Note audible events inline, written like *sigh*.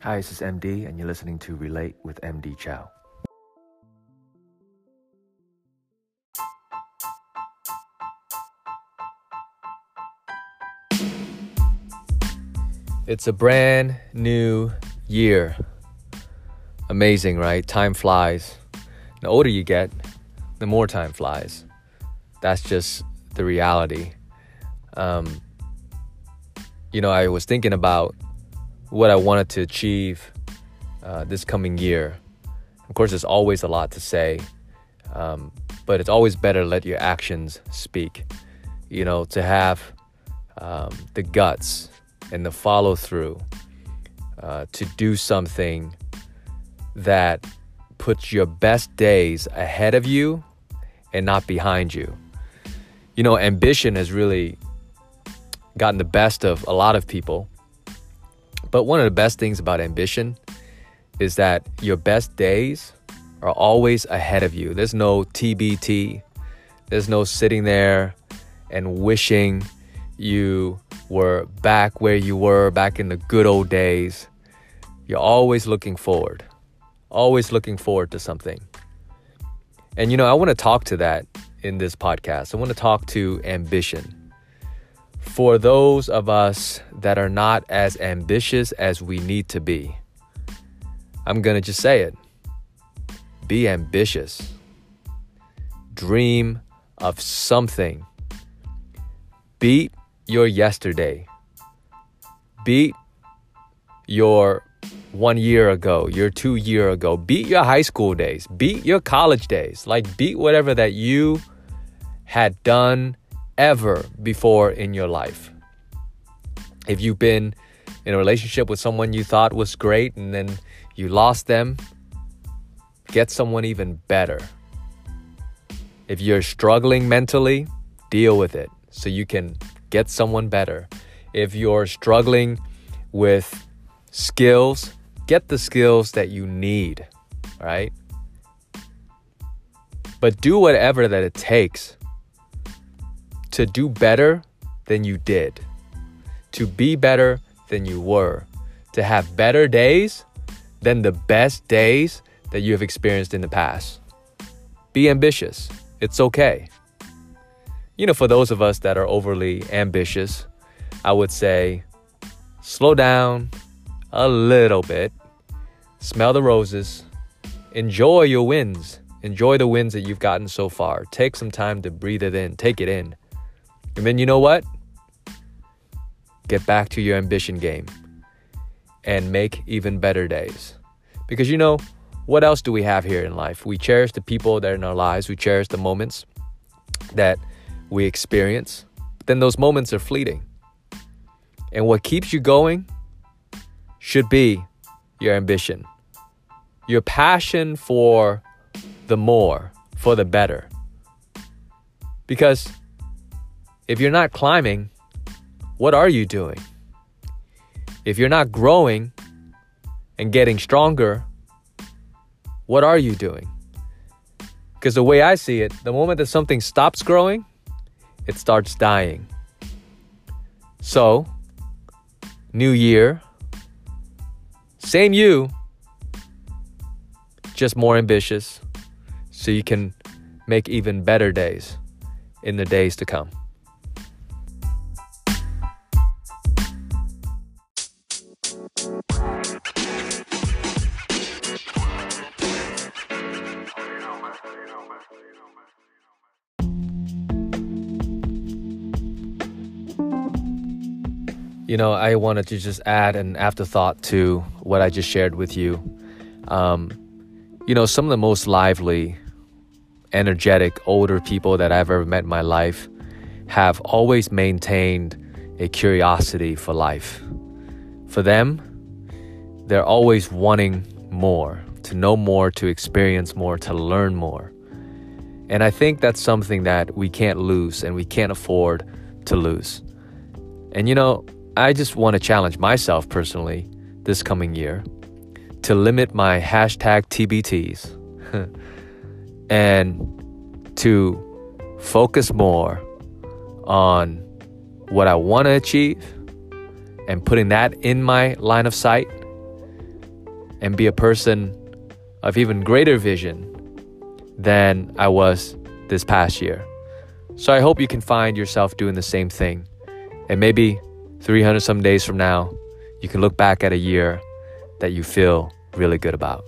Hi, this is MD, and you're listening to Relate with MD Chow. It's a brand new year. Amazing, right? Time flies. The older you get, the more time flies. That's just the reality. Um, you know, I was thinking about what I wanted to achieve uh, this coming year. Of course, there's always a lot to say, um, but it's always better to let your actions speak. You know, to have um, the guts and the follow through uh, to do something that puts your best days ahead of you and not behind you. You know, ambition has really gotten the best of a lot of people. But one of the best things about ambition is that your best days are always ahead of you. There's no TBT. There's no sitting there and wishing you were back where you were back in the good old days. You're always looking forward, always looking forward to something. And you know, I want to talk to that in this podcast. I want to talk to ambition. For those of us that are not as ambitious as we need to be, I'm going to just say it. Be ambitious, dream of something, beat your yesterday, beat your one year ago, your two year ago, beat your high school days, beat your college days, like beat whatever that you had done ever before in your life. If you've been in a relationship with someone you thought was great and then you lost them, get someone even better. If you're struggling mentally, deal with it so you can get someone better. If you're struggling with skills, get the skills that you need, right? But do whatever that it takes to do better than you did, to be better than you were, to have better days than the best days that you have experienced in the past. Be ambitious. It's okay. You know, for those of us that are overly ambitious, I would say slow down a little bit, smell the roses, enjoy your wins, enjoy the wins that you've gotten so far. Take some time to breathe it in, take it in. And then you know what? Get back to your ambition game and make even better days. Because you know, what else do we have here in life? We cherish the people that are in our lives, we cherish the moments that we experience. But then those moments are fleeting. And what keeps you going should be your ambition, your passion for the more, for the better. Because if you're not climbing, what are you doing? If you're not growing and getting stronger, what are you doing? Because the way I see it, the moment that something stops growing, it starts dying. So, new year, same you, just more ambitious, so you can make even better days in the days to come. You know, I wanted to just add an afterthought to what I just shared with you. Um, you know, some of the most lively, energetic, older people that I've ever met in my life have always maintained a curiosity for life. For them, they're always wanting more, to know more, to experience more, to learn more. And I think that's something that we can't lose and we can't afford to lose. And you know, I just want to challenge myself personally this coming year to limit my hashtag TBTs *laughs* and to focus more on what I want to achieve and putting that in my line of sight and be a person of even greater vision than I was this past year. So I hope you can find yourself doing the same thing. And maybe 300 some days from now, you can look back at a year that you feel really good about.